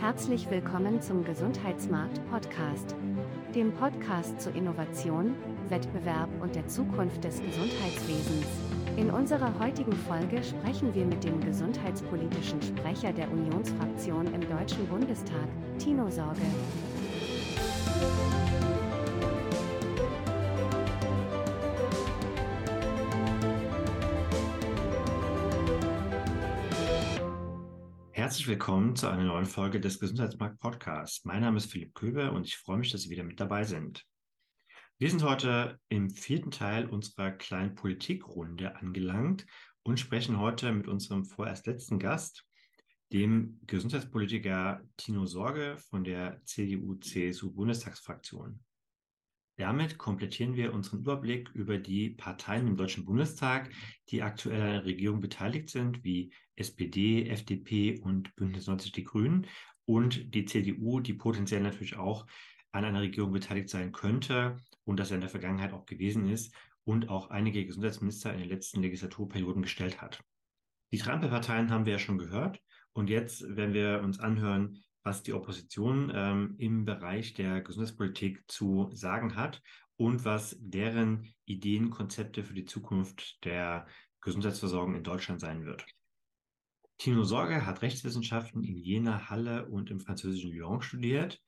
Herzlich willkommen zum Gesundheitsmarkt Podcast, dem Podcast zur Innovation, Wettbewerb und der Zukunft des Gesundheitswesens. In unserer heutigen Folge sprechen wir mit dem gesundheitspolitischen Sprecher der Unionsfraktion im Deutschen Bundestag, Tino Sorge. Herzlich willkommen zu einer neuen Folge des Gesundheitsmarkt Podcasts. Mein Name ist Philipp Köber und ich freue mich, dass Sie wieder mit dabei sind. Wir sind heute im vierten Teil unserer kleinen Politikrunde angelangt und sprechen heute mit unserem vorerst letzten Gast, dem Gesundheitspolitiker Tino Sorge von der CDU-CSU-Bundestagsfraktion. Damit komplettieren wir unseren Überblick über die Parteien im Deutschen Bundestag, die aktuell an der Regierung beteiligt sind, wie SPD, FDP und Bündnis 90 Die Grünen und die CDU, die potenziell natürlich auch an einer Regierung beteiligt sein könnte und das ja in der Vergangenheit auch gewesen ist und auch einige Gesundheitsminister in den letzten Legislaturperioden gestellt hat. Die Trampelparteien haben wir ja schon gehört und jetzt werden wir uns anhören, was die Opposition ähm, im Bereich der Gesundheitspolitik zu sagen hat und was deren Ideen, Konzepte für die Zukunft der Gesundheitsversorgung in Deutschland sein wird. Tino Sorge hat Rechtswissenschaften in Jena, Halle und im französischen Lyon studiert.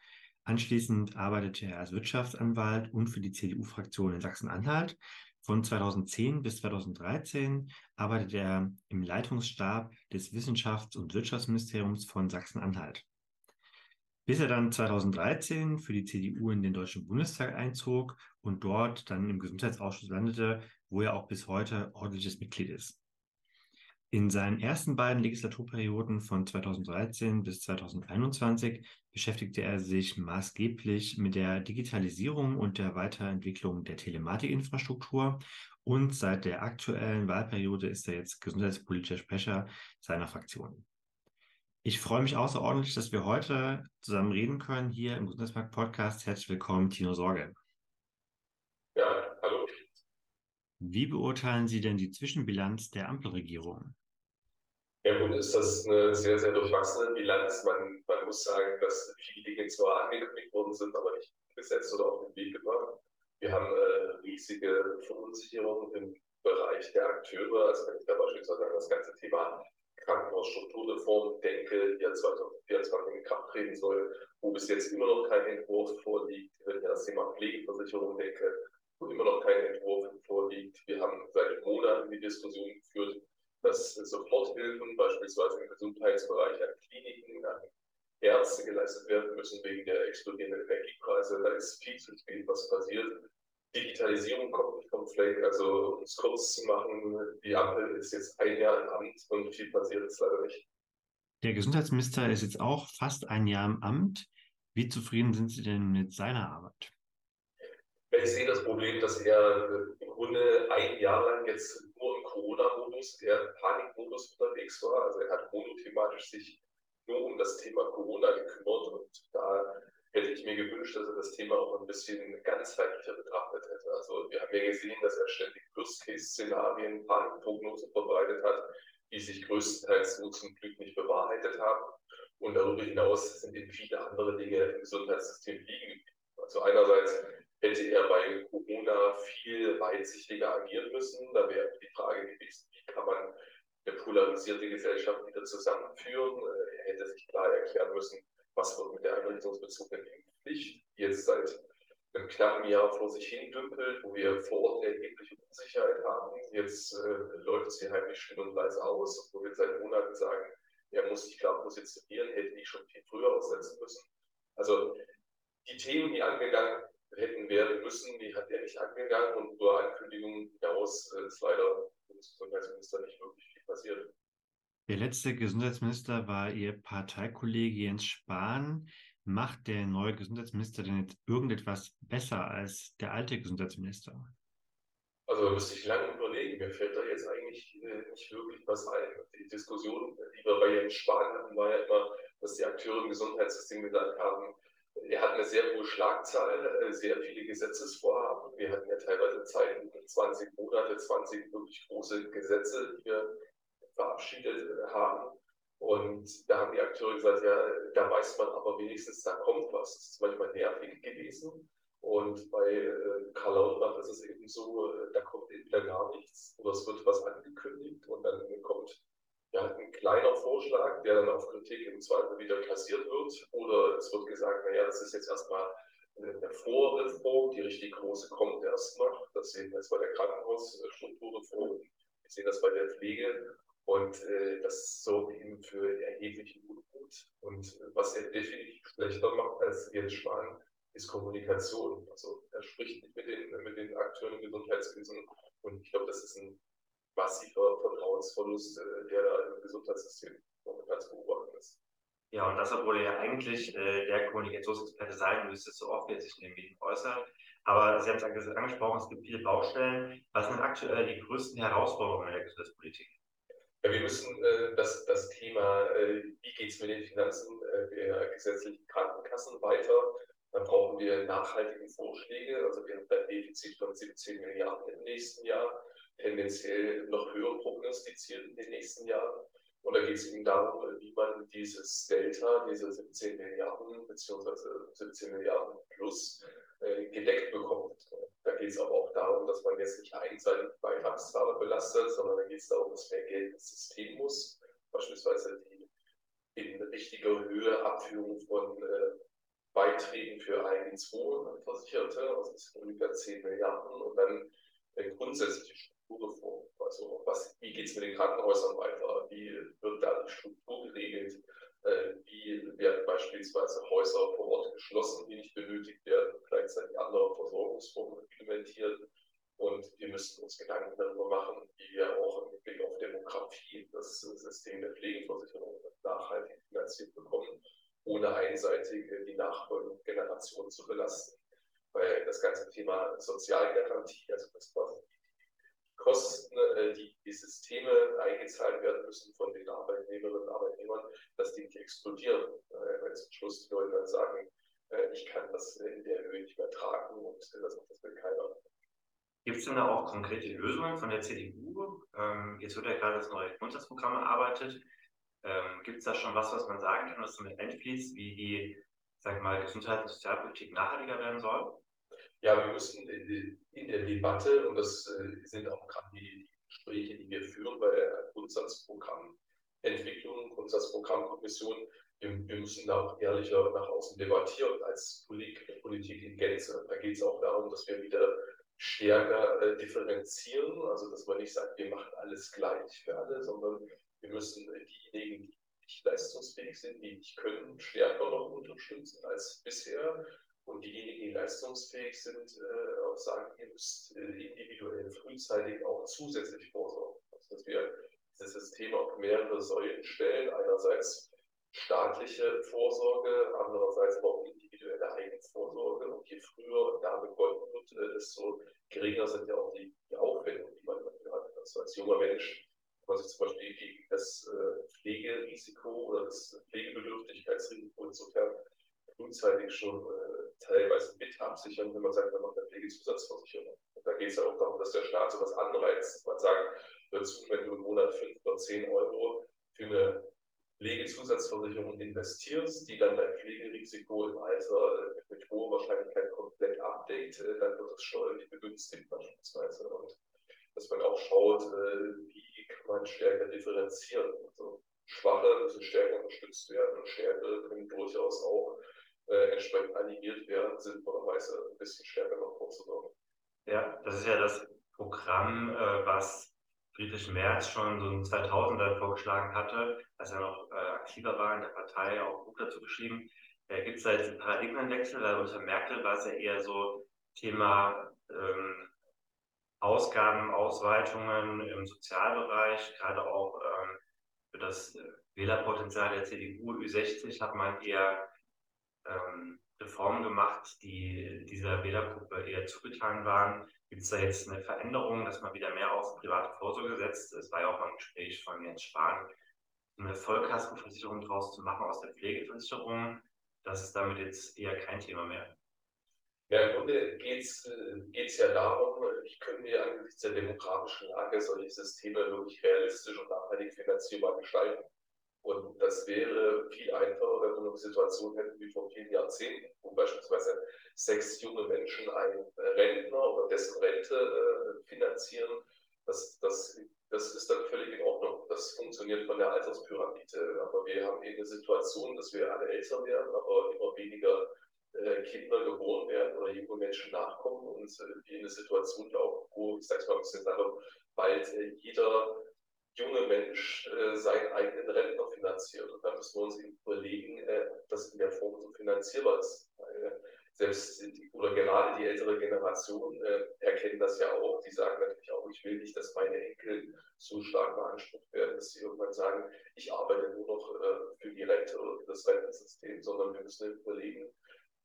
Anschließend arbeitete er als Wirtschaftsanwalt und für die CDU-Fraktion in Sachsen-Anhalt. Von 2010 bis 2013 arbeitete er im Leitungsstab des Wissenschafts- und Wirtschaftsministeriums von Sachsen-Anhalt bis er dann 2013 für die CDU in den Deutschen Bundestag einzog und dort dann im Gesundheitsausschuss landete, wo er auch bis heute ordentliches Mitglied ist. In seinen ersten beiden Legislaturperioden von 2013 bis 2021 beschäftigte er sich maßgeblich mit der Digitalisierung und der Weiterentwicklung der Telematikinfrastruktur und seit der aktuellen Wahlperiode ist er jetzt gesundheitspolitischer Sprecher seiner Fraktion. Ich freue mich außerordentlich, dass wir heute zusammen reden können hier im Gesundheitsmarkt Podcast. Herzlich willkommen, Tino Sorge. Ja, hallo. Wie beurteilen Sie denn die Zwischenbilanz der Ampelregierung? Ja gut, ist das eine sehr, sehr durchwachsene Bilanz. Man, man muss sagen, dass viele Dinge zwar angekündigt worden sind, aber nicht gesetzt oder auf den Weg gebracht. Wir haben äh, riesige Verunsicherung im Bereich der Akteure. Also wenn ich da beispielsweise an das ganze Thema Krankenhausstrukturreform denke, die ja 2024 in Kraft treten soll, wo bis jetzt immer noch kein Entwurf vorliegt. Wenn ich das Thema Pflegeversicherung denke, wo immer noch kein Entwurf vorliegt. Wir haben seit Monaten die Diskussion geführt, dass Soforthilfen beispielsweise im Gesundheitsbereich an Kliniken, an Ärzte geleistet werden müssen wegen der explodierenden Energiepreise. Da ist viel zu spät, was passiert. Digitalisierung kommt nicht vom Fleck. Also um es kurz zu machen, die Ampel ist jetzt ein Jahr im Amt und viel passiert ist leider nicht. Der Gesundheitsminister ist jetzt auch fast ein Jahr im Amt. Wie zufrieden sind Sie denn mit seiner Arbeit? Ich sehe das Problem, dass er im Grunde ein Jahr lang jetzt nur im Corona-Modus, der Panikmodus unterwegs war. Also er hat monothematisch sich nur um das Thema Corona gekümmert und da hätte ich mir gewünscht, dass er das Thema auch ein bisschen ganzheitlicher betrachtet hätte. Also wir haben ja gesehen, dass er ständig Worst-Case-Szenarien, Panikprognosen verbreitet hat, die sich größtenteils so zum Glück nicht bewahrheitet haben. Und darüber hinaus sind eben viele andere Dinge im Gesundheitssystem liegen. Also einerseits hätte er bei Corona viel weitsichtiger agieren müssen. Da wäre die Frage gewesen, wie kann man eine polarisierte Gesellschaft wieder zusammenführen. Er hätte sich klar erklären müssen, was wird mit der einrichtungsbezogenen Impfpflicht, die jetzt seit einem knappen Jahr vor sich hin dümpelt, wo wir vor Ort erhebliche Unsicherheit haben. Jetzt äh, läuft sie heimlich still und leise aus, wo wir seit Monaten sagen, er muss sich klar positionieren, hätte die schon viel früher aussetzen müssen. Also die Themen, die angegangen hätten werden müssen, die hat er nicht angegangen und über Ankündigungen hinaus äh, ist leider des Gesundheitsminister nicht wirklich viel passiert. Der letzte Gesundheitsminister war Ihr Parteikollege Jens Spahn. Macht der neue Gesundheitsminister denn jetzt irgendetwas besser als der alte Gesundheitsminister? Also da müsste ich lange überlegen. Mir fällt da jetzt eigentlich äh, nicht wirklich was ein. Die Diskussion, die wir bei Jens Spahn hatten, war ja immer, dass die Akteure im Gesundheitssystem gesagt haben, er hat eine sehr hohe Schlagzahl, äh, sehr viele Gesetzesvorhaben. Wir hatten ja teilweise Zeiten, 20 Monate, 20 wirklich große Gesetze, die wir verabschiedet haben. Und da haben die Akteure gesagt, ja, da weiß man aber wenigstens, da kommt was. Das ist manchmal nervig gewesen. Und bei äh, Karl Lauterbach ist es eben so, äh, da kommt entweder gar nichts oder es wird was angekündigt und dann kommt ja, ein kleiner Vorschlag, der dann auf Kritik im Zweifel wieder kassiert wird. Oder es wird gesagt, naja, das ist jetzt erstmal eine Vorreform, die richtig große kommt erst noch. Das sehen wir jetzt bei der Krankenhausstrukturreform, wir sehen das bei der Pflege. Und äh, das sorgt eben für erheblichen Unmut. Und was er definitiv schlechter macht als Jens Spahn, ist Kommunikation. Also er spricht nicht mit den, mit den Akteuren im Gesundheitswesen. Und ich glaube, das ist ein massiver Vertrauensverlust, äh, der da im Gesundheitssystem momentan zu beobachten ist. Ja, und das, obwohl er ja eigentlich äh, der Kommunikationsexperte sein müsste, so oft wie er sich in den Medien äußert. Aber Sie haben es angesprochen, es gibt viele Baustellen. Was sind aktuell die größten Herausforderungen der Gesundheitspolitik? Wir müssen äh, das, das Thema, äh, wie geht es mit den Finanzen äh, der gesetzlichen Krankenkassen weiter dann brauchen wir nachhaltige Vorschläge. Also wir haben ein Defizit von 17 Milliarden im nächsten Jahr, tendenziell noch höher prognostiziert in den nächsten Jahren. Und da geht es eben darum, wie man dieses Delta, diese 17 Milliarden beziehungsweise 17 Milliarden plus äh, gedeckt bekommt. Da geht es aber auch darum, dass man jetzt nicht einseitig Beitragszahler belastet, sondern da geht es darum, dass mehr Geld ins System muss. Beispielsweise die in richtiger Höhe Abführung von äh, Beiträgen für 1 2 Versicherte, also das sind ungefähr 10 Milliarden und dann äh, grundsätzliche Strukturreform. Also was, wie geht es mit den Krankenhäusern weiter? Wie wird da die Struktur geregelt? Äh, wie werden beispielsweise Häuser vor Ort geschlossen, die nicht benötigt werden, gleichzeitig andere Versorgungsformen implementiert? Und wir müssen uns Gedanken darüber machen, wie wir auch im Blick auf Demografie das System der Pflegeversicherung nachhaltig finanziert bekommen ohne einseitig die nachfolgende Generation zu belasten. Weil das ganze Thema Sozialgarantie, also das quasi Kosten, äh, die die Systeme eingezahlt werden müssen von den Arbeitnehmerinnen und Arbeitnehmern, dass die nicht explodieren. Weil zum Schluss die Leute dann sagen, äh, ich kann das in der Höhe nicht mehr tragen und das, das will keiner. Gibt es denn da auch konkrete Lösungen von der CDU? Ähm, jetzt wird ja gerade das neue Grundsatzprogramm erarbeitet. Ähm, Gibt es da schon was, was man sagen kann, was damit einfließt, wie die, sag mal, Gesundheits- und Sozialpolitik nachhaltiger werden soll? Ja, wir müssen in der Debatte, und das äh, sind auch gerade die Gespräche, die wir führen bei der Grundsatzprogrammentwicklung, Grundsatzprogrammkommission, wir, wir müssen da auch ehrlicher nach außen debattieren als Politik, Politik in Gänze. Da geht es auch darum, dass wir wieder stärker äh, differenzieren, also dass man nicht sagt, wir machen alles gleich für alle, sondern wir müssen diejenigen, die nicht leistungsfähig sind, die nicht können, stärker noch unterstützen als bisher. Und diejenigen, die leistungsfähig sind, äh, auch sagen, ihr müsst äh, individuell frühzeitig auch zusätzlich vorsorgen. Also, dass wir dieses System auf mehrere Säulen stellen. Einerseits staatliche Vorsorge, andererseits aber auch individuelle Eigenvorsorge. Und je früher da begonnen wird, äh, desto geringer sind ja auch die, die Aufwendungen, die man hat. Also als junger Mensch man sich zum Beispiel gegen das äh, Pflegerisiko oder das Pflegebedürftigkeitsrisiko insofern frühzeitig schon äh, teilweise mit absichern, wenn man sagt, man macht eine Pflegezusatzversicherung. Und da geht es ja auch darum, dass der Staat sowas anreizt. Man sagt, dazu, wenn du im Monat 5 oder 10 Euro für eine Pflegezusatzversicherung investierst, die dann dein Pflegerisiko im Alter äh, mit hoher Wahrscheinlichkeit komplett abdeckt, äh, dann wird das steuerlich begünstigt beispielsweise. Und dass man auch schaut, wie kann man stärker differenzieren. Also Schwache müssen stärker unterstützt werden und Stärkere können durchaus auch äh, entsprechend animiert werden, sinnvollerweise ein bisschen stärker noch vorzusorgen. Ja, das ist ja das Programm, äh, was Friedrich Merz schon so in 2000er vorgeschlagen hatte, als er noch äh, aktiver war in der Partei, auch ein Buch dazu geschrieben. Äh, Gibt es da jetzt einen Paradigmenwechsel? Weil unter Merkel war es ja eher so Thema ähm, Ausgabenausweitungen im Sozialbereich, gerade auch ähm, für das äh, Wählerpotenzial der CDU Ü60 hat man eher ähm, Reformen gemacht, die dieser Wählergruppe eher zugetan waren. Gibt es da jetzt eine Veränderung, dass man wieder mehr auf private Vorsorge setzt? Es war ja auch ein Gespräch von Jens Spahn, eine Vollkaskoversicherung draus zu machen aus der Pflegeversicherung. Das ist damit jetzt eher kein Thema mehr. Ja, im Grunde geht es äh, ja darum, wie können wir angesichts der demografischen Lage solche Systeme wirklich realistisch und nachhaltig finanzierbar gestalten. Und das wäre viel einfacher, wenn wir eine Situation hätten wie vor vielen Jahrzehnten, wo beispielsweise sechs junge Menschen einen Rentner oder dessen Rente äh, finanzieren. Das, das, das ist dann völlig in Ordnung. Das funktioniert von der Alterspyramide. Aber wir haben eben eine Situation, dass wir alle älter werden, aber immer weniger äh, Kinder geboren werden oder junge Menschen nachkommen und äh, wir in eine Situation laufen, wo, ich sage es mal ein bisschen salopp, bald äh, jeder junge Mensch äh, seinen eigenen Rentner finanziert. Und da müssen wir uns überlegen, äh, ob das in der Form so finanzierbar ist. Weil selbst die, oder gerade die ältere Generation äh, erkennen das ja auch. Die sagen natürlich auch, ich will nicht, dass meine Enkel so stark beansprucht werden, dass sie irgendwann sagen, ich arbeite nur noch äh, für die Rente oder für das Rentensystem, sondern wir müssen überlegen,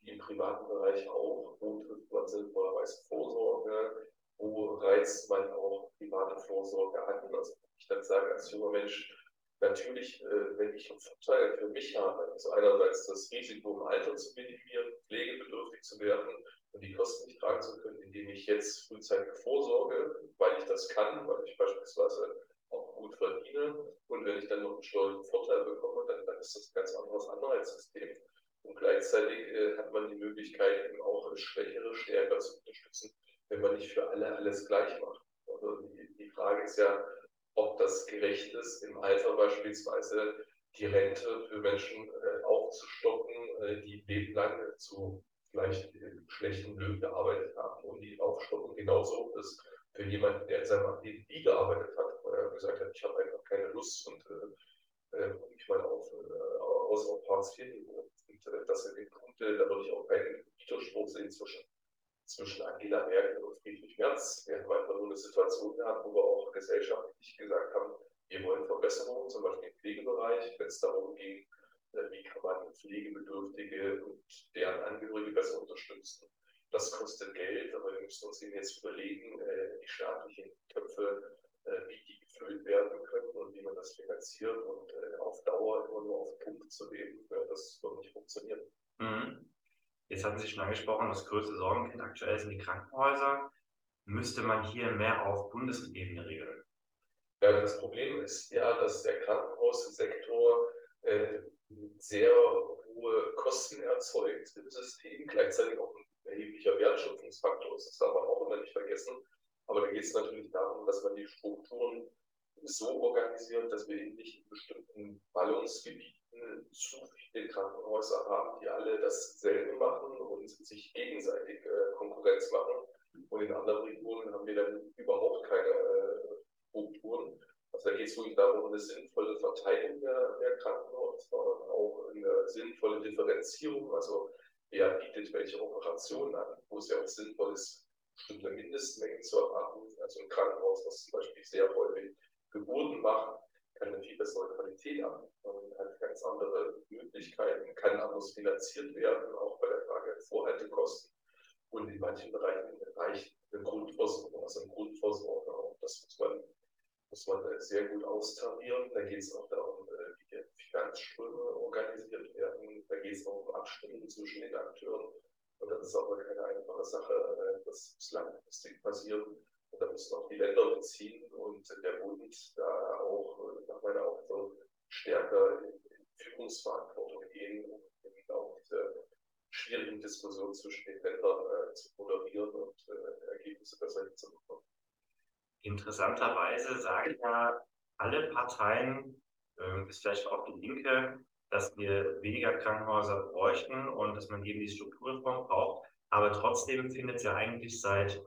wie im privaten Bereich auch, wo trifft man sinnvollerweise Vorsorge, wo reizt man auch private Vorsorge an. Also ich dann sage als junger Mensch, natürlich, äh, wenn ich einen Vorteil für mich habe, also einerseits das Risiko im Alter zu minimieren, pflegebedürftig zu werden und die Kosten nicht tragen zu können, indem ich jetzt frühzeitig vorsorge, weil ich das kann, weil ich beispielsweise auch gut verdiene und wenn ich dann noch einen steuerlichen Vorteil bekomme, dann, dann ist das ein ganz anderes Anreizsystem. Und gleichzeitig äh, hat man die Möglichkeit, eben auch Schwächere stärker zu unterstützen, wenn man nicht für alle alles gleich macht. Also die, die Frage ist ja, ob das gerecht ist, im Alter beispielsweise die Rente für Menschen äh, aufzustocken, äh, die lebenlang zu vielleicht schlechten Löhnen gearbeitet haben und die aufstocken. Genauso ist für jemanden, der in seinem Leben nie gearbeitet hat, weil er gesagt hat, ich habe einfach keine Lust und äh, äh ich meine auf, äh, aus auf Hartz IV Und äh, das sind die Punkte, da würde ich auch keinen Widerspruch sehen zwischen zwischen Angela Merkel und Friedrich Merz. Wir haben einfach nur eine Situation gehabt, wo wir auch gesellschaftlich gesagt haben, wir wollen Verbesserungen, zum Beispiel im Pflegebereich, wenn es darum ging, äh, wie kann man Pflegebedürftige und deren Angehörige besser unterstützen. Das kostet Geld, aber wir müssen uns eben jetzt überlegen, äh, die staatlichen Töpfe, äh, wie die gefüllt werden können und wie man das finanziert und auf Dauer immer nur auf Punkt zu leben, das wird nicht funktionieren. Mhm. Jetzt hatten Sie schon angesprochen, das größte Sorgenkind aktuell sind die Krankenhäuser. Müsste man hier mehr auf Bundesebene regeln? Ja, das Problem ist ja, dass der Krankenhaussektor äh, sehr hohe Kosten erzeugt im System, gleichzeitig auch ein erheblicher Wertschöpfungsfaktor. Das darf man auch immer nicht vergessen. Aber da geht es natürlich darum, dass man die Strukturen so organisiert, dass wir eben nicht in bestimmten Ballungsgebieten zu viele Krankenhäuser haben, die alle dasselbe machen und sich gegenseitig äh, Konkurrenz machen. Und in anderen Regionen haben wir dann überhaupt keine äh, Strukturen. Also da geht es wirklich darum, eine sinnvolle Verteilung der, der Krankenhäuser, auch eine sinnvolle Differenzierung, also wer bietet welche Operationen an, wo es ja auch sinnvoll ist, bestimmte Mindestmengen zu erwarten. Also ein Krankenhaus, das zum Beispiel sehr häufig Geburten macht, kann eine viel bessere Qualität haben und hat ganz andere Möglichkeiten, kann anders finanziert werden, auch bei der Frage der Vorhaltekosten. Und in manchen Bereichen reicht eine Grundversorgung, also ein Grundversorger auch. Das muss man, muss man sehr gut austarieren. Da geht es auch darum, äh, wie die Finanzströme organisiert werden. Da geht es auch um Abstimmungen zwischen den Akteuren. Und das ist aber keine einfache Sache. Äh, das muss langfristig passieren. Da müssen auch die Länder beziehen und der Bund da auch nach meiner Auffassung stärker in, in Führungsverantwortung gehen, um auch diese schwierigen Diskussionen zwischen den Ländern äh, zu moderieren und äh, Ergebnisse besser hinzubekommen. Interessanterweise sagen ja alle Parteien, äh, ist vielleicht auch die Linke, dass wir weniger Krankenhäuser bräuchten und dass man eben die Strukturreform braucht. Aber trotzdem findet es ja eigentlich seit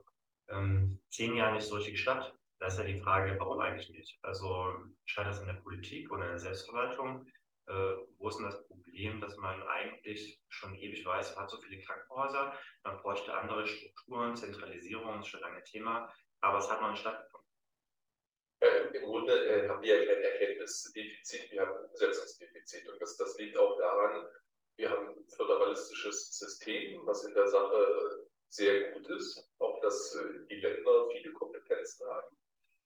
ähm, zehn Jahren nicht so richtig statt. Da ist ja die Frage, warum eigentlich nicht? Also scheint das in der Politik oder in der Selbstverwaltung? Äh, wo ist denn das Problem, dass man eigentlich schon ewig weiß, man hat so viele Krankenhäuser, man bräuchte andere Strukturen, Zentralisierung ist schon lange Thema, aber es hat noch nicht stattgefunden. Äh, Im Grunde äh, haben wir ja kein Erkenntnisdefizit, wir haben ein Umsetzungsdefizit und das, das liegt auch daran, wir haben ein föderalistisches System, was in der Sache sehr gut ist, auch dass äh, die Länder viele Kompetenzen haben.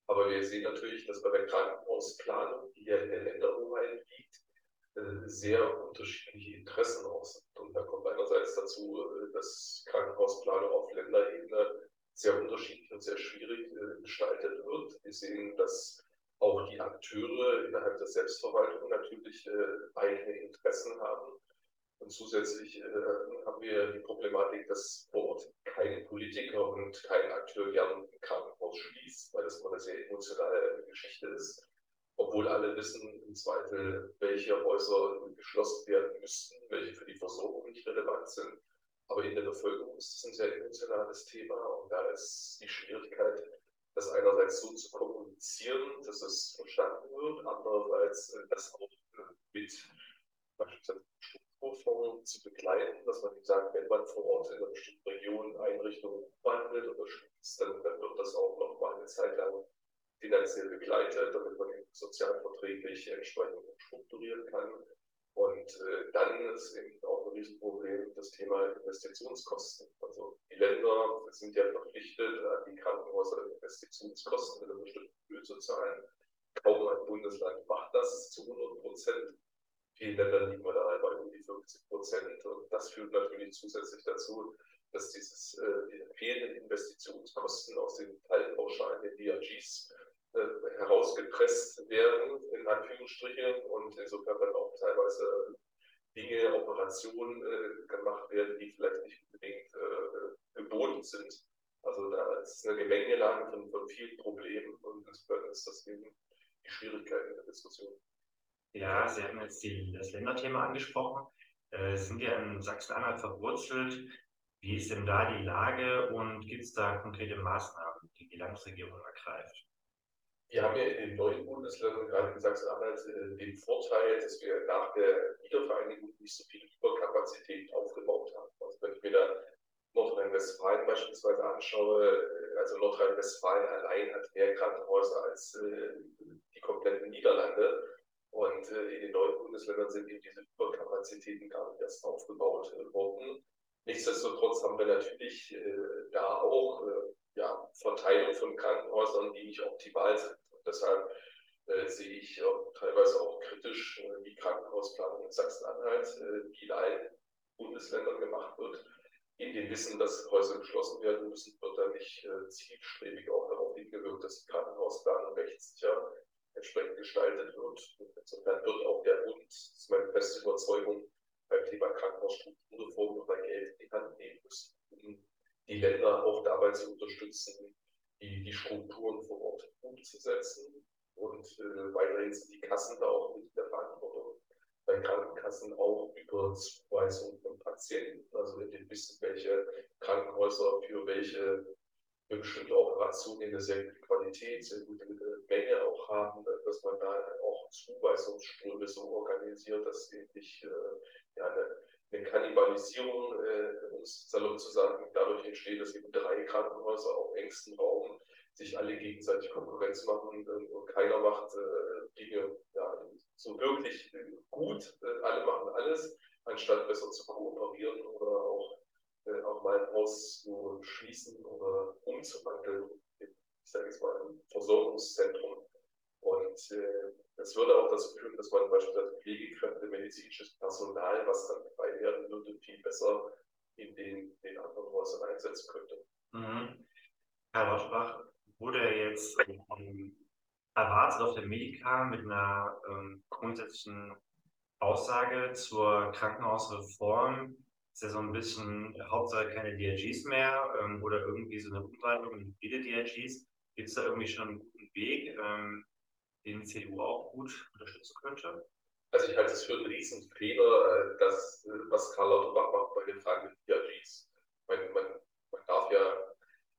Aber wir sehen natürlich, dass bei der Krankenhausplanung, die ja in der Länderhoheit liegt, äh, sehr unterschiedliche Interessen aus sind. Und da kommt einerseits dazu, äh, dass Krankenhausplanung auf Länderebene sehr unterschiedlich und sehr schwierig gestaltet wird. Wir sehen, dass auch die Akteure innerhalb der Selbstverwaltung natürlich eigene Interessen haben. Und zusätzlich haben wir die Problematik, dass vor Ort kein Politiker und kein Akteur gern ein Krankenhaus schließt, weil das immer eine sehr emotionale Geschichte ist obwohl alle wissen im Zweifel, welche Häuser geschlossen werden müssten, welche für die Versorgung nicht relevant sind. Aber in der Bevölkerung ist es ein sehr emotionales Thema und da ist die Schwierigkeit, das einerseits so zu kommunizieren, dass es verstanden wird, andererseits äh, das auch äh, mit beispielsweise Strukturfonds zu begleiten, dass man sagt, wenn man vor Ort in einer bestimmten Region Einrichtungen umwandelt oder schließt, dann, wird das auch noch mal eine Zeit lang finanziell begleitet, damit man sozialverträglich entsprechend strukturieren kann. Und äh, dann ist eben auch ein Riesenproblem das Thema Investitionskosten. Also die Länder sind ja verpflichtet, an die Krankenhäuser Investitionskosten in einer bestimmten Höhe zu zahlen. Kaum ein Bundesland macht das zu 100 Prozent. Vielen Ländern liegen wir da bei um die 50 Prozent. Und das führt natürlich zusätzlich dazu, dass dieses, äh, die fehlenden Investitionskosten aus den Teilpauschalen, den DRGs, äh, herausgepresst werden, in Anführungsstrichen, und insofern dann auch teilweise Dinge, Operationen äh, gemacht werden, die vielleicht nicht unbedingt äh, geboten sind. Also da ist eine Gemengelage von, von vielen Problemen und insofern ist das eben die Schwierigkeit in der Diskussion. Ja, Sie haben jetzt die, das Länderthema angesprochen. Äh, sind ja in Sachsen-Anhalt verwurzelt. Wie ist denn da die Lage und gibt es da konkrete Maßnahmen, die die Landesregierung ergreift? Wir haben ja in den neuen Bundesländern, gerade in Sachsen-Anhalt, äh, den Vorteil, dass wir nach der Wiedervereinigung nicht so viel Überkapazität aufgebaut haben. Also wenn ich mir da Nordrhein-Westfalen beispielsweise anschaue, äh, also Nordrhein-Westfalen allein hat mehr Krankenhäuser als äh, die kompletten Niederlande. Und in den neuen Bundesländern sind eben diese Überkapazitäten gar nicht erst aufgebaut worden. Nichtsdestotrotz haben wir natürlich da auch ja, Verteilung von Krankenhäusern, die nicht optimal sind. Und deshalb äh, sehe ich auch teilweise auch kritisch äh, die Krankenhausplanung in Sachsen-Anhalt, äh, die in allen Bundesländern gemacht wird. In dem Wissen, dass Häuser geschlossen werden müssen, wird dann nicht äh, zielstrebig auch darauf hingewirkt, dass die Krankenhausplanung rechtssicher entsprechend gestaltet wird. Insofern wird auch der Bund, das ist meine feste Überzeugung, beim Thema Krankenhausstrukturreform mal Geld in die Hand nehmen müssen, um die Länder auch dabei zu unterstützen, die, die Strukturen vor Ort umzusetzen. Und äh, weiterhin sind die Kassen da auch mit der Verantwortung. Bei Krankenkassen auch über Zuweisung von Patienten, also in dem Wissen, welche Krankenhäuser für welche für bestimmte Operationen eine sehr gute Qualität, sehr gute Menge auch haben, dass man da auch Zuweisungsströme so organisiert, dass sie nicht äh, ja, eine eine Kannibalisierung, äh, um es salopp zu sagen, dadurch entsteht, dass eben drei Krankenhäuser auf engstem Raum sich alle gegenseitig Konkurrenz machen äh, und keiner macht äh, Dinge ja, so wirklich gut. Äh, alle machen alles, anstatt besser zu kooperieren oder auch, äh, auch mal ein Haus zu schließen oder umzuwandeln. Ich sage jetzt mal ein Versorgungszentrum. Und äh, das würde auch dazu führen, dass man beispielsweise Pflegekräfte, medizinisches Personal, was dann frei werden würde, viel besser in den, den anderen Häusern einsetzen könnte. Mhm. Herr Lauschbach, wurde jetzt ähm, erwartet auf der Medika mit einer ähm, grundsätzlichen Aussage zur Krankenhausreform, ist ja so ein bisschen Hauptsache keine DRGs mehr ähm, oder irgendwie so eine Umwandlung in hybride DRGs. Gibt es da irgendwie schon einen guten Weg? Ähm, den die CDU auch gut unterstützen könnte? Also ich halte es für einen Riesenfehler, äh, dass, äh, was Karl Lauterbach macht bei den Fragen mit DRGs. Man, man, man darf ja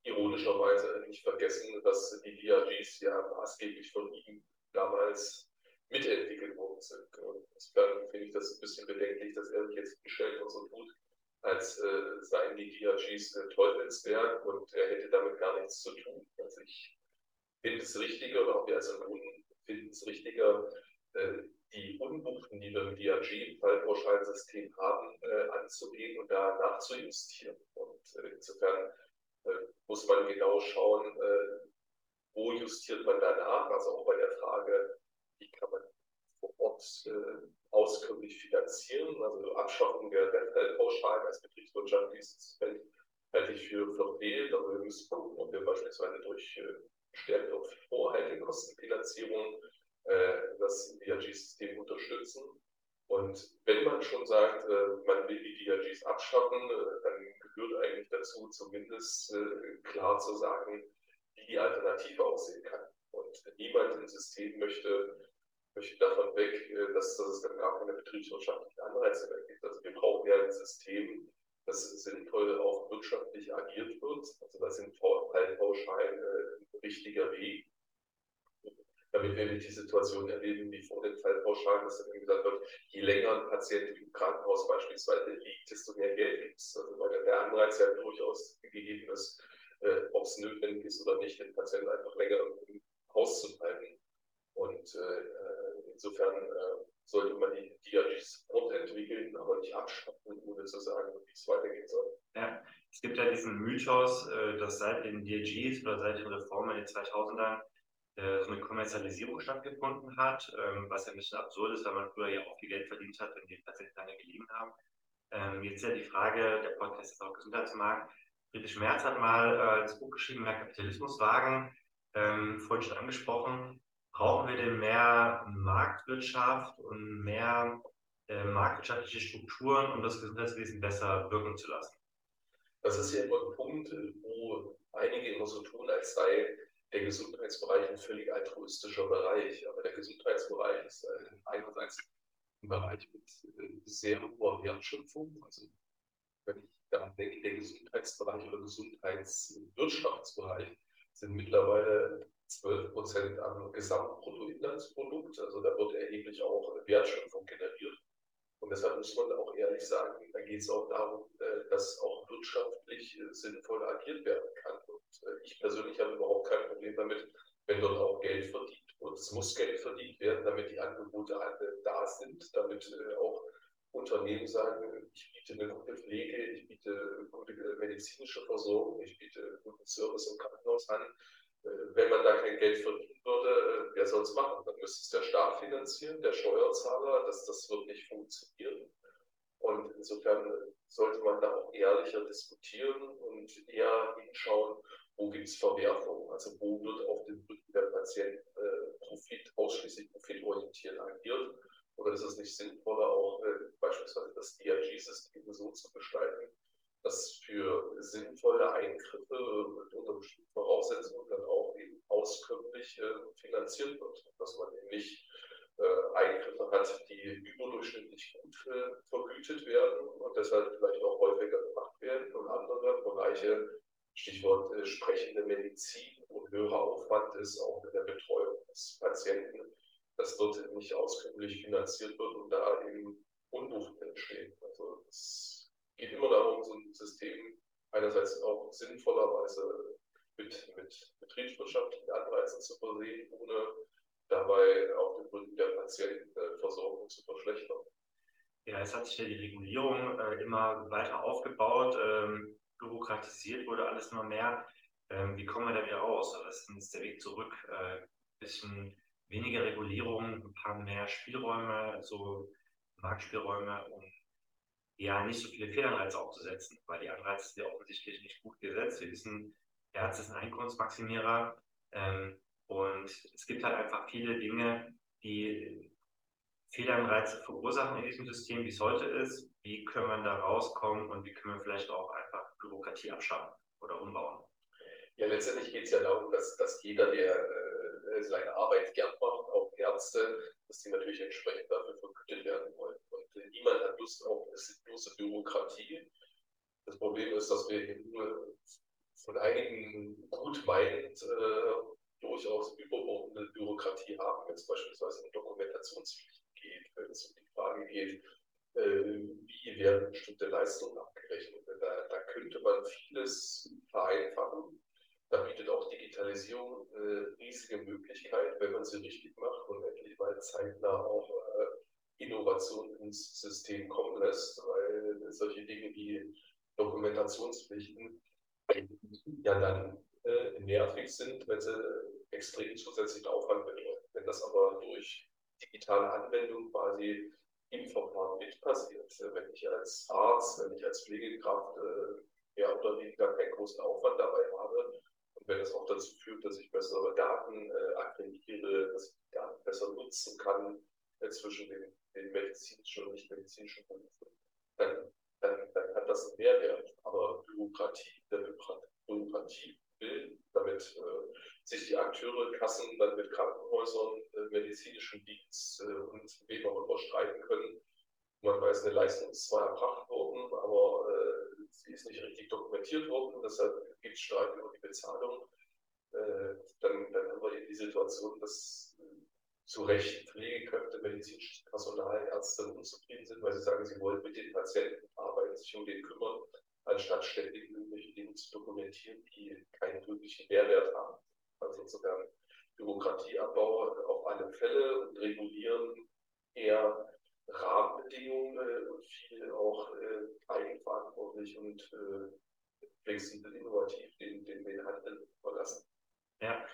ironischerweise nicht vergessen, dass die DRGs ja maßgeblich von ihm damals mitentwickelt worden sind. Und insofern finde ich das ein bisschen bedenklich, dass er sich jetzt gestellt und so tut, als äh, seien die DRGs äh, Teufelswerk und er hätte damit gar nichts zu tun. Also ich finde es richtiger, oder auch wir als Grünen finden es richtiger, äh, die Unbuchten, die wir im DRG-Fallpauschalsystem haben, äh, anzugehen und da nachzujustieren. Und äh, insofern muss man genau schauen, wo justiert man danach, also auch bei der Frage, wie kann man vor Ort auskömmlich finanzieren, also Abschaffung der, der Fallpauschalen als betriebswirtschaftliches Feld halte ich für verfehlt, aber wir müssen gucken, ob wir beispielsweise durch verstärkt auf Vorhaltekostenfinanzierung äh, das DRG-System unterstützen. Und wenn man schon sagt, äh, man will die DRGs abschaffen, äh, dann gehört eigentlich dazu, zumindest äh, klar zu sagen, wie die Alternative aussehen kann. Und niemand im System möchte, möchte davon weg, äh, dass, dass es dann gar keine betriebswirtschaftlichen Anreize mehr gibt. Also wir brauchen ja ein System, das sinnvoll auch wirtschaftlich agiert wird. Also da sind Fallpauschalen ein wichtiger Weg, damit wir nicht die Situation erleben wie vor den Fallpauschalen, dass dann gesagt wird, je länger ein Patient im Krankenhaus beispielsweise liegt, desto mehr Geld gibt es. Also weil der Anreiz ja durchaus gegeben ist, äh, ob es notwendig ist oder nicht, den Patienten einfach länger im Haus zu bleiben. Und äh, insofern äh, sollte man die DRGs fortentwickeln, aber nicht abschaffen, ohne zu sagen, wie es weitergehen soll. Ja, es gibt ja diesen Mythos, äh, dass seit den DRGs oder seit den Reformen in den 2000ern äh, so eine Kommerzialisierung stattgefunden hat, ähm, was ja ein bisschen absurd ist, weil man früher ja auch viel Geld verdient hat, wenn die Patienten lange gelegen haben. Ähm, jetzt ist ja die Frage, der Podcast ist auch Gesundheitsmarkt. Friedrich Merz hat mal äh, das Buch geschrieben, mehr Kapitalismus wagen, ähm, vorhin schon angesprochen. Brauchen wir denn mehr Marktwirtschaft und mehr äh, marktwirtschaftliche Strukturen, um das Gesundheitswesen besser wirken zu lassen? Das ist ja immer ein Punkt, wo einige immer so tun, als sei der Gesundheitsbereich ein völlig altruistischer Bereich. Aber der Gesundheitsbereich ist einerseits ein Bereich mit äh, sehr hoher Wertschöpfung. Also wenn ich daran denke, der Gesundheitsbereich oder Gesundheitswirtschaftsbereich sind mittlerweile 12 Prozent am Gesamtbruttoinlandsprodukt. Also da wird erheblich auch Wertschöpfung generiert. Und deshalb muss man auch ehrlich sagen, da geht es auch darum, äh, dass auch wirtschaftlich äh, sinnvoll agiert werden kann. Und äh, ich persönlich habe überhaupt kein Problem damit, wenn dort auch Geld verdient wird. Es muss Geld verdient werden, damit die Angebote da sind, damit auch Unternehmen sagen, ich biete eine gute Pflege, ich biete gute medizinische Versorgung, ich biete guten Service im Krankenhaus an. Wenn man da kein Geld verdienen würde, wer soll es machen? Dann müsste es der Staat finanzieren, der Steuerzahler. Das, das wird nicht funktionieren. Und insofern sollte man da auch ehrlicher diskutieren und eher hinschauen, wo gibt es Verwerfungen, also wo wird auf den Rücken der Patienten äh, Profit, ausschließlich profitorientiert agiert. Oder ist es nicht sinnvoller, auch äh, beispielsweise das DRG-System so zu gestalten, dass für sinnvolle Eingriffe unter bestimmten Voraussetzungen auskömmlich äh, finanziert wird. Dass man eben nicht äh, Eingriffe hat, die überdurchschnittlich gut äh, vergütet werden und deshalb vielleicht auch häufiger gemacht werden und andere Bereiche, Stichwort sprechende Medizin, wo höherer Aufwand ist, auch mit der Betreuung des Patienten, dass dort nicht auskömmlich finanziert wird und da eben Unwucht entsteht. Also das geht immer darum, so ein System einerseits auch sinnvollerweise Anreizen zu versehen, ohne dabei auf den Rücken der Patientenversorgung zu verschlechtern. Ja, es hat sich ja die Regulierung äh, immer weiter aufgebaut, ähm, bürokratisiert wurde alles immer mehr. Ähm, wie kommen wir da wieder raus? Was ist der Weg zurück? Ein äh, bisschen weniger Regulierung, ein paar mehr Spielräume, so Marktspielräume und ja nicht so viele Fehlanreize aufzusetzen, weil die Anreize sind ja offensichtlich nicht gut gesetzt. Wir wissen, Ärzte sind Einkommensmaximierer ähm, und es gibt halt einfach viele Dinge, die Fehlanreize verursachen in diesem System, wie es heute ist. Wie können wir da rauskommen und wie können wir vielleicht auch einfach Bürokratie abschaffen oder umbauen? Ja, letztendlich geht es ja darum, dass, dass jeder, der äh, seine Arbeit gern macht, auch Ärzte, dass die natürlich entsprechend dafür vergütet werden wollen niemand hat Lust auf sinnlose Bürokratie. Das Problem ist, dass wir nur von einigen gut meinend äh, durchaus überbordende Bürokratie haben, wenn es beispielsweise um Dokumentationspflichten geht, wenn es um die Frage geht, äh, wie werden bestimmte Leistungen abgerechnet. Da, da könnte man vieles vereinfachen. Da bietet auch Digitalisierung eine äh, riesige Möglichkeit, wenn man sie richtig macht und endlich mal zeitnah auch äh, Innovation ins System kommen lässt, weil solche Dinge wie Dokumentationspflichten ja dann äh, nervig sind, wenn sie extrem zusätzlichen Aufwand bedeuten. Wenn das aber durch digitale Anwendung quasi im Verfahren mit passiert, wenn ich als Arzt, wenn ich als Pflegekraft äh, mehr oder weniger keinen großen Aufwand dabei habe und wenn das auch dazu führt, dass ich bessere Daten äh, aggregiere, dass ich die Daten besser nutzen kann äh, zwischen den, den medizinischen und nicht medizinischen Berufen, dann, dann, dann hat das einen Mehrwert. Aber Bürokratie, der Bürokratie will, damit äh, sich die Akteure, Kassen dann mit Krankenhäusern, äh, medizinischen Dienst äh, und wem auch immer streiten können. Man weiß, eine Leistung ist zwar erbracht worden, aber äh, sie ist nicht richtig dokumentiert worden, deshalb gibt es Streit über die Bezahlung. Äh, dann, dann haben wir eben die Situation, dass zu Recht Pflegekräfte, medizinisches Personal, Ärzte unzufrieden sind, weil sie sagen, sie wollen mit den Patienten arbeiten, sich um den kümmern, anstatt ständig irgendwelche Dinge zu dokumentieren, die keinen wirklichen Mehrwert haben. Also insofern Bürokratieabbau auf alle Fälle und regulieren eher Rahmenbedingungen äh, und viel auch äh, eigenverantwortlich und äh, flexibel innovativ den, den, den Handel überlassen. Ja,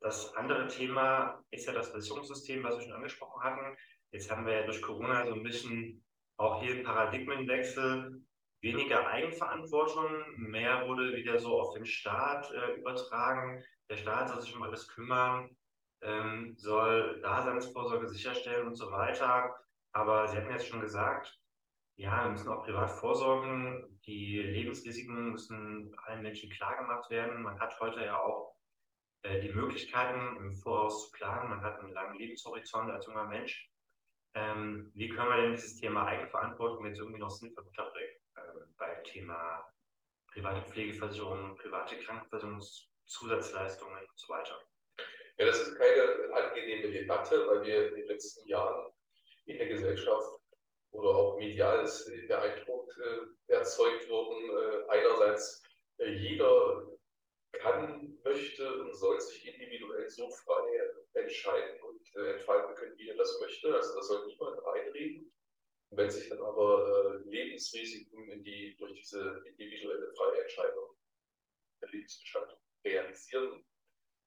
das andere Thema ist ja das Versicherungssystem, was wir schon angesprochen hatten. Jetzt haben wir ja durch Corona so ein bisschen auch hier einen Paradigmenwechsel. Weniger Eigenverantwortung, mehr wurde wieder so auf den Staat äh, übertragen. Der Staat soll sich um alles kümmern, ähm, soll Daseinsvorsorge sicherstellen und so weiter. Aber Sie hatten jetzt schon gesagt, ja, wir müssen auch privat vorsorgen. Die Lebensrisiken müssen allen Menschen klargemacht werden. Man hat heute ja auch äh, die Möglichkeiten, im Voraus zu planen. Man hat einen langen Lebenshorizont als junger Mensch. Ähm, wie können wir denn dieses Thema Eigenverantwortung jetzt irgendwie noch sinnvoll unterbringen? Äh, beim Thema private Pflegeversicherung, private Krankenversicherungszusatzleistungen und so weiter. Ja, das ist keine angenehme Debatte, weil wir in den letzten Jahren in der Gesellschaft oder auch medial ist der Eindruck äh, erzeugt worden, äh, einerseits äh, jeder kann, möchte und soll sich individuell so frei entscheiden und äh, entfalten können, wie er das möchte. Also da soll niemand reinreden. Wenn sich dann aber äh, Lebensrisiken in die, durch diese individuelle freie Entscheidung der Lebensgestaltung realisieren,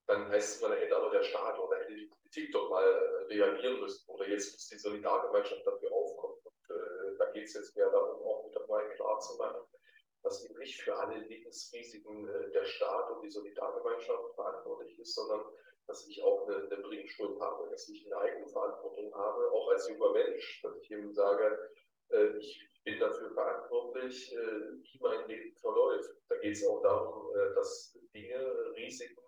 dann heißt es, man hätte aber der Staat oder hätte die Politik doch mal äh, reagieren müssen. Oder jetzt muss die Solidargemeinschaft dafür aufkommen. Und äh, da geht es jetzt mehr darum, auch mit dabei klar zu machen, dass eben nicht für alle Lebensrisiken äh, der Staat und die Solidargemeinschaft verantwortlich ist, sondern dass ich auch eine, eine Bringschuld habe, dass ich eine eigene Verantwortung habe, auch als junger Mensch, dass ich eben sage, äh, ich bin dafür verantwortlich, äh, wie mein Leben verläuft. Da geht es auch darum, äh, dass Dinge, Risiken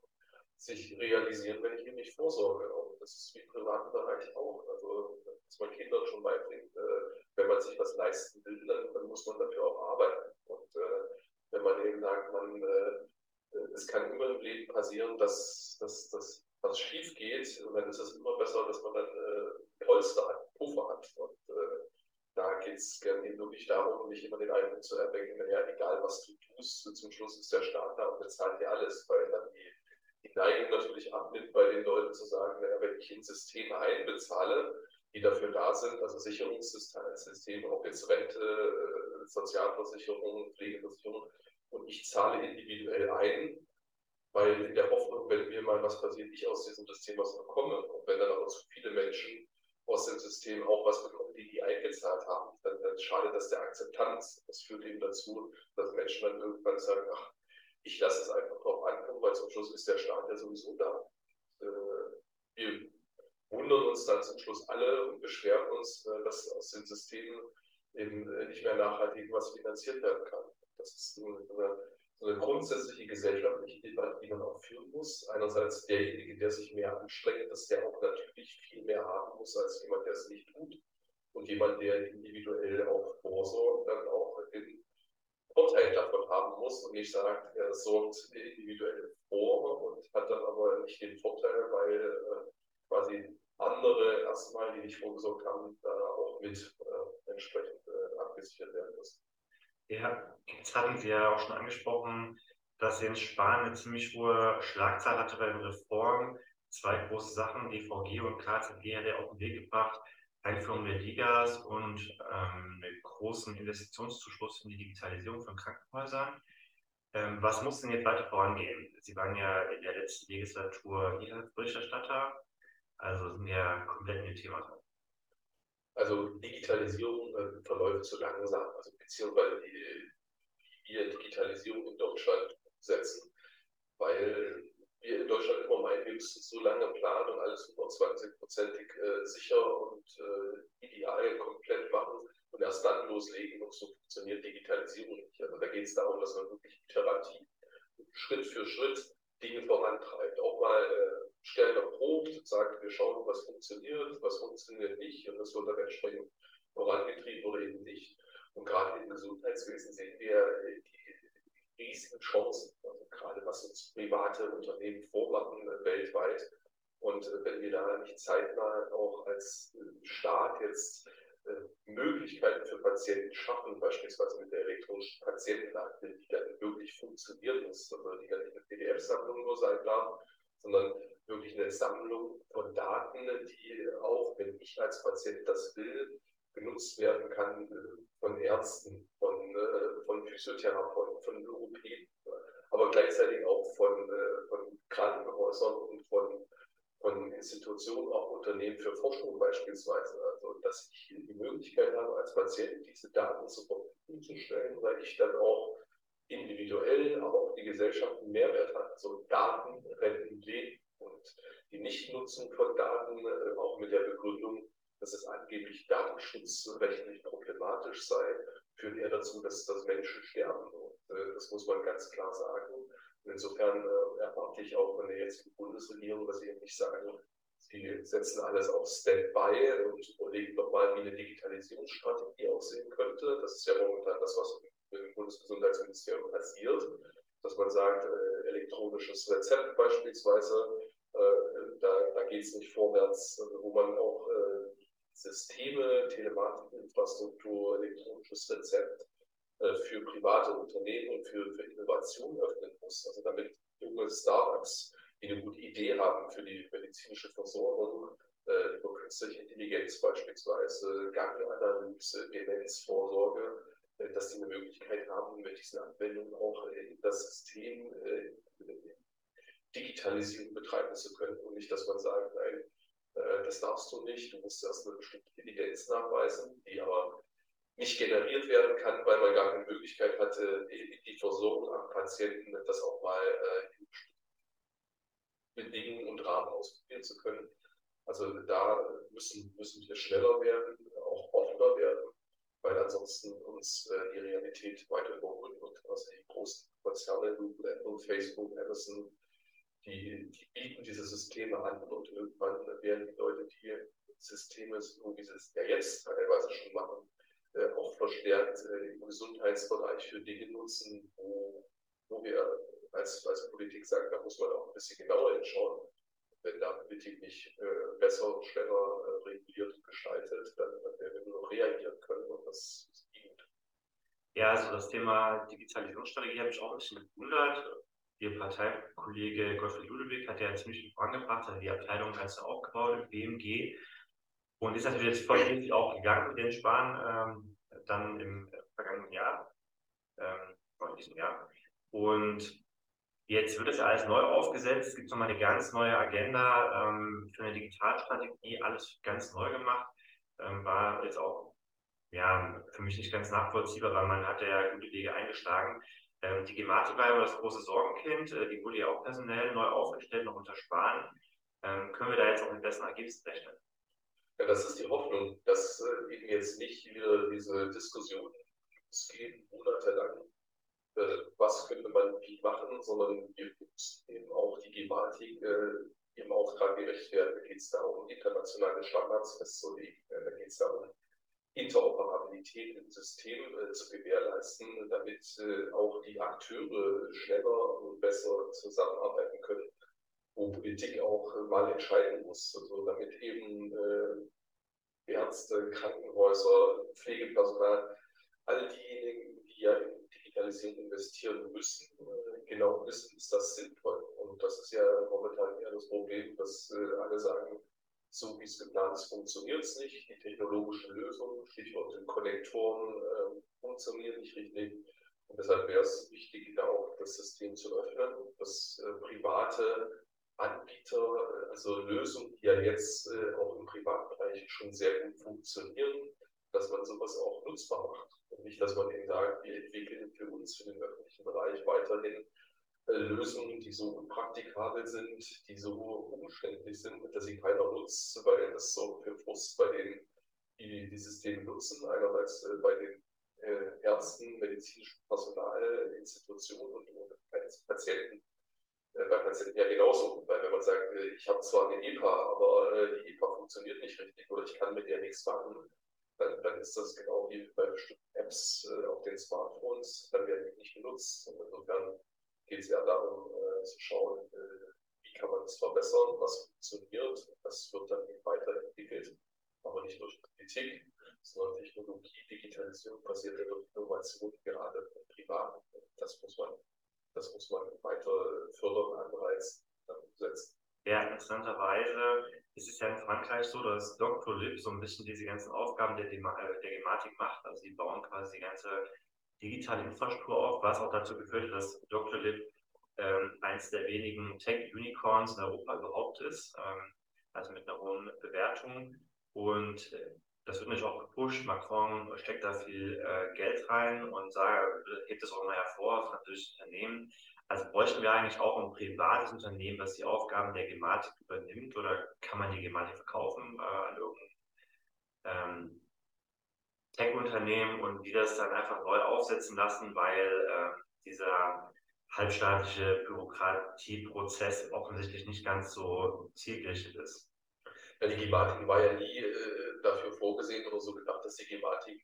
sich realisieren, wenn ich ihm nicht vorsorge. Und das ist wie im privaten Bereich auch. Also, dass man Kindern schon beibringt, äh, wenn man sich was leisten will, dann, dann muss man dafür auch arbeiten. Und äh, wenn man eben sagt, man, äh, es kann immer im Leben passieren, dass, dass, dass was schief geht, und dann ist es immer besser, dass man dann äh, Polster hat, Puffer hat. Und äh, da geht es gerne wirklich darum, nicht immer den Eindruck zu erwecken, ja, egal was du tust, zum Schluss ist der Staat da und bezahlt dir alles, weil dann die die Neigung natürlich abnimmt, bei den Leuten zu sagen, naja, wenn ich in Systeme einbezahle, die dafür da sind, also Sicherungssysteme, ob jetzt Rente, äh, Sozialversicherung, Pflegeversicherung, und ich zahle individuell ein, weil in der Hoffnung, wenn mir mal was passiert, ich aus diesem System was bekomme. Und wenn dann aber zu viele Menschen aus dem System auch was bekommen, die die eingezahlt haben, dann, dann schadet das der Akzeptanz. Das führt eben dazu, dass Menschen dann irgendwann sagen, ach, ich lasse es einfach drauf ankommen, weil zum Schluss ist der Staat ja sowieso da. Äh, wir wundern uns dann zum Schluss alle und beschweren uns, äh, dass aus den Systemen eben äh, nicht mehr nachhaltig was finanziert werden kann. Das ist eine, so eine grundsätzliche gesellschaftliche Debatte, die man auch führen muss. Einerseits derjenige, der sich mehr anstrengt, dass der auch natürlich viel mehr haben muss als jemand, der es nicht tut. Und jemand, der individuell auch vorsorgt, dann auch den Vorteil davon haben muss und nicht sagt, er sorgt individuell vor und hat dann aber nicht den Vorteil, weil äh, quasi andere erstmal, die nicht vorgesorgt haben, da auch mit äh, entsprechend äh, abgesichert werden müssen. Ja, jetzt hatten Sie ja auch schon angesprochen, dass Jens Spahn eine ziemlich hohe Schlagzahl hatte bei den Reformen. Zwei große Sachen, DVG und KZG hat er auf den Weg gebracht. Einführung der Ligas und ähm, einen großen Investitionszuschuss in die Digitalisierung von Krankenhäusern. Ähm, was muss denn jetzt weiter vorangehen? Sie waren ja in der letzten Legislatur hier Berichterstatter, also sind ja komplett in dem Thema drin. Also Digitalisierung äh, verläuft zu langsam, also beziehungsweise wie wir Digitalisierung in Deutschland setzen, weil wir in Deutschland immer meinen, wir müssen so lange planen und alles 120-prozentig äh, sicher und äh, ideal komplett machen und erst dann loslegen. Und so funktioniert Digitalisierung nicht. Also da geht es darum, dass man wirklich iterativ, Schritt für Schritt Dinge vorantreibt. Auch mal stärker probt und sagt, wir schauen, was funktioniert, was funktioniert nicht und das wird dann entsprechend vorangetrieben oder eben nicht. Und gerade im Gesundheitswesen sehen wir äh, die riesigen Chancen, also gerade was uns private Unternehmen vormachen äh, weltweit. Und äh, wenn wir da nicht zeitnah auch als Staat jetzt Möglichkeiten für Patienten schaffen, beispielsweise mit der elektronischen Patientenakte, die dann wirklich funktionieren muss, also die gar nicht eine PDF-Sammlung nur sein darf, sondern wirklich eine Sammlung von Daten, die auch, wenn ich als Patient das will, genutzt werden kann von Ärzten, von, von Physiotherapeuten, von Logopäden, aber gleichzeitig auch von, von Krankenhäusern und von, von Institutionen, auch Unternehmen für Forschung beispielsweise. Also, dass ich die Möglichkeit habe, als Patient diese Daten zur Verfügung zu stellen, weil ich dann auch individuell, aber auch die Gesellschaft einen Mehrwert hat. So Daten retten Leben und die Nichtnutzung von Daten, äh, auch mit der Begründung, dass es angeblich datenschutzrechtlich problematisch sei, führt eher dazu, dass, dass Menschen sterben. Und äh, das muss man ganz klar sagen. Und insofern äh, erwarte ich auch von der jetzigen Bundesregierung, dass sie eben nicht sagen, sie setzen alles auf Standby und überlegen nochmal, wie eine Digitalisierungsstrategie aussehen könnte. Das ist ja momentan das, was im Bundesgesundheitsministerium passiert, dass man sagt, äh, elektronisches Rezept beispielsweise, da, da geht es nicht vorwärts, wo man auch äh, Systeme, Telematikinfrastruktur, elektronisches Rezept äh, für private Unternehmen und für, für Innovation öffnen muss. Also damit junge Startups, die eine gute Idee haben für die medizinische Versorgung, äh, über künstliche Intelligenz beispielsweise, Ganganalyse, Demenzvorsorge, äh, dass die eine Möglichkeit haben, mit diesen Anwendungen auch in das System äh, Digitalisierung betreiben zu können und nicht, dass man sagt, nein, äh, das darfst du nicht, du musst erst eine bestimmte Intelligenz nachweisen, die aber nicht generiert werden kann, weil man gar keine Möglichkeit hatte, die Versorgung am Patienten das auch mal in Bedingungen und Rahmen ausprobieren zu können. Also da müssen, müssen wir schneller werden, auch offener werden, weil ansonsten uns die Realität weiter überholen wird. Also die großen Konzerne, Google, Apple, Facebook, Amazon, die, die bieten diese Systeme an und irgendwann werden die Leute, die Systeme, so wie sie es ja jetzt teilweise schon machen, äh, auch verstärkt äh, im Gesundheitsbereich für Dinge nutzen, wo, wo wir als, als Politik sagen, da muss man auch ein bisschen genauer hinschauen. Wenn da Politik nicht äh, besser, schneller äh, reguliert und gestaltet, dann, dann werden wir nur reagieren können und das ist gut. Ja, also das Thema Digitalisierungsstrategie habe ich auch ein bisschen gewundert. Ihr Parteikollege Gottfried Ludwig hat ja ziemlich viel vorangebracht, hat die Abteilung ganz aufgebaut im BMG und ist natürlich jetzt voll auch gegangen mit den Sparen ähm, dann im vergangenen Jahr, ähm, in diesem Jahr. Und jetzt wird es ja alles neu aufgesetzt. Es gibt nochmal eine ganz neue Agenda ähm, für eine Digitalstrategie, alles ganz neu gemacht. Ähm, war jetzt auch ja, für mich nicht ganz nachvollziehbar, weil man hat ja gute Wege eingeschlagen. Ähm, die Gematik war ja das große Sorgenkind, äh, die wurde ja auch personell neu aufgestellt, noch unter Sparen. Ähm, können wir da jetzt auch mit besseren Ergebnissen rechnen? Ja, das ist die Hoffnung, dass äh, eben jetzt nicht wieder diese Diskussion gehen, monatelang, äh, was könnte man wie machen, sondern wir müssen eben auch die Gematik äh, ihrem Auftrag gerecht werden. Da geht es darum, internationale Standards festzulegen. Da geht es darum, Interoperabilität im System äh, zu gewährleisten, damit äh, auch die Akteure schneller und besser zusammenarbeiten können, wo Politik auch äh, mal entscheiden muss, also damit eben äh, Ärzte, Krankenhäuser, Pflegepersonal, all diejenigen, die ja in Digitalisierung investieren müssen, äh, genau wissen, ist das sinnvoll. Und das ist ja momentan eher das Problem, dass äh, alle sagen, so wie es geplant ist, funktioniert es nicht. Die technologischen Lösungen, Stichwort Konnektoren, äh, funktionieren nicht richtig. Und deshalb wäre es wichtig, da auch das System zu öffnen, dass äh, private Anbieter, äh, also Lösungen, die ja jetzt äh, auch im Privatbereich schon sehr gut funktionieren, dass man sowas auch nutzbar macht. Und nicht, dass man eben sagt, wir entwickeln für uns, für den öffentlichen Bereich weiterhin Lösungen, die so unpraktikabel sind, die so umständlich sind, dass sie keiner nutzt, weil das so für Frust bei denen, die die Systeme nutzen, einerseits äh, bei den äh, Ärzten, medizinischem Personal, Institutionen und, Patienten, äh, bei Patienten ja genauso. Weil wenn man sagt, äh, ich habe zwar eine EPA, aber äh, die EPA funktioniert nicht richtig oder ich kann mit der nichts machen, dann, dann ist das genau wie bei bestimmten Apps äh, auf den Smartphones, dann werden die nicht genutzt. Und insofern geht es ja darum, äh, zu schauen, äh, wie kann man das verbessern, was funktioniert. Das wird dann weiterentwickelt, aber nicht durch Politik, sondern Technologie, Digitalisierung passiert ja durch Innovation, gerade privat. Das muss man, das muss man weiter fördern, anreizen, dann umsetzen. Ja, interessanterweise ist es ja in Frankreich so, dass Dr. Lib so ein bisschen diese ganzen Aufgaben der, Dema äh, der Gematik macht. Also sie bauen quasi die ganze digitale Infrastruktur auf, was auch dazu geführt hat, dass Dr. Lib ähm, eines der wenigen Tech-Unicorns in Europa überhaupt ist, ähm, also mit einer hohen Bewertung. Und äh, das wird natürlich auch gepusht. Macron steckt da viel äh, Geld rein und hebt das auch mal hervor, französisches Unternehmen. Also bräuchten wir eigentlich auch ein privates Unternehmen, das die Aufgaben der Gematik übernimmt oder kann man die Gematik verkaufen äh, an irgendein ähm, Tech-Unternehmen und die das dann einfach neu aufsetzen lassen, weil äh, dieser halbstaatliche Bürokratieprozess offensichtlich nicht ganz so zielgerichtet ist. Ja, die Gematik war ja nie äh, dafür vorgesehen oder so gedacht, dass die Gematik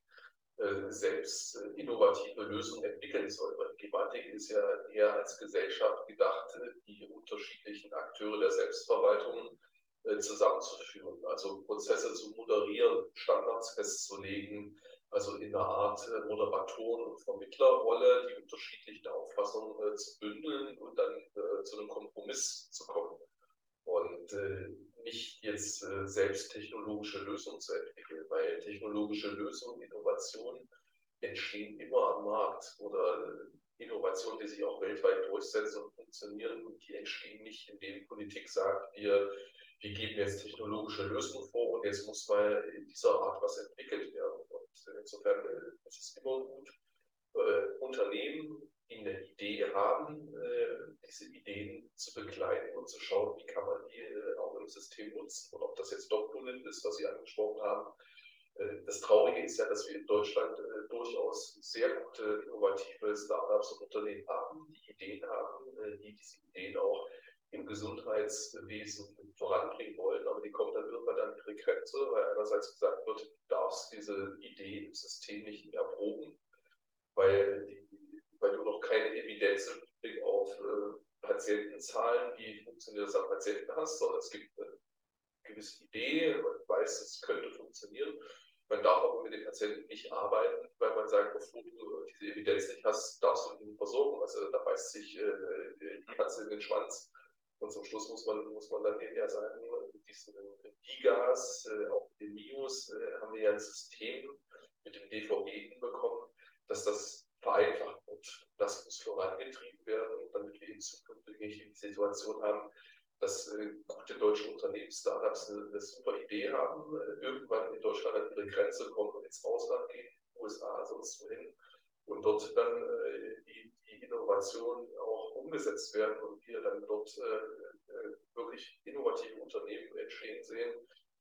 äh, selbst äh, innovative Lösungen entwickeln soll. Weil Gematik ist ja eher als Gesellschaft gedacht, äh, die unterschiedlichen Akteure der Selbstverwaltung zusammenzuführen, also Prozesse zu moderieren, Standards festzulegen, also in einer Art äh, Moderatoren- und Vermittlerrolle die unterschiedlichen Auffassungen äh, zu bündeln und dann äh, zu einem Kompromiss zu kommen. Und äh, nicht jetzt äh, selbst technologische Lösungen zu entwickeln, weil technologische Lösungen, Innovationen entstehen immer am Markt oder äh, Innovationen, die sich auch weltweit durchsetzen und funktionieren, die entstehen nicht, indem Politik sagt, wir, wir geben jetzt technologische Lösungen vor und jetzt muss mal in dieser Art was entwickelt werden. Und insofern äh, ist es immer gut, äh, Unternehmen, die eine Idee haben, äh, diese Ideen zu begleiten und zu schauen, wie kann man die äh, auch im System nutzen. Und ob das jetzt Doppelint ist, was Sie angesprochen haben. Äh, das Traurige ist ja, dass wir in Deutschland äh, durchaus sehr gute, innovative Startups und Unternehmen haben, die Ideen haben, die diese Ideen auch im Gesundheitswesen voranbringen wollen, aber die kommen dann irgendwann an ihre Grenze, weil einerseits gesagt wird, du darfst diese Idee im System nicht erproben, weil, die, weil du noch keine Evidenz im Blick auf äh, Patientenzahlen, wie funktioniert das am Patienten hast, sondern es gibt eine gewisse Idee, man weiß, es könnte funktionieren. Man darf aber mit den Patienten nicht arbeiten, weil man sagt, bevor du diese Evidenz nicht hast, darfst du ihn versorgen. Also da beißt sich äh, die Katze in den Schwanz. Und zum Schluss muss man, muss man dann eher sagen, mit diesen Gigas, äh, auch mit den MIUS, äh, haben wir ja ein System mit dem DVG hinbekommen, dass das vereinfacht wird. Das muss vorangetrieben werden, damit wir in Zukunft wirklich die Situation haben, dass äh, gute deutsche Unternehmens-Startups eine, eine, super Idee haben, äh, irgendwann in Deutschland an ihre Grenze kommen und ins Ausland gehen, USA, sonst wohin, und dort dann äh, die, die Innovation auch umgesetzt werden und wir dann dort äh, äh, wirklich innovative Unternehmen entstehen sehen,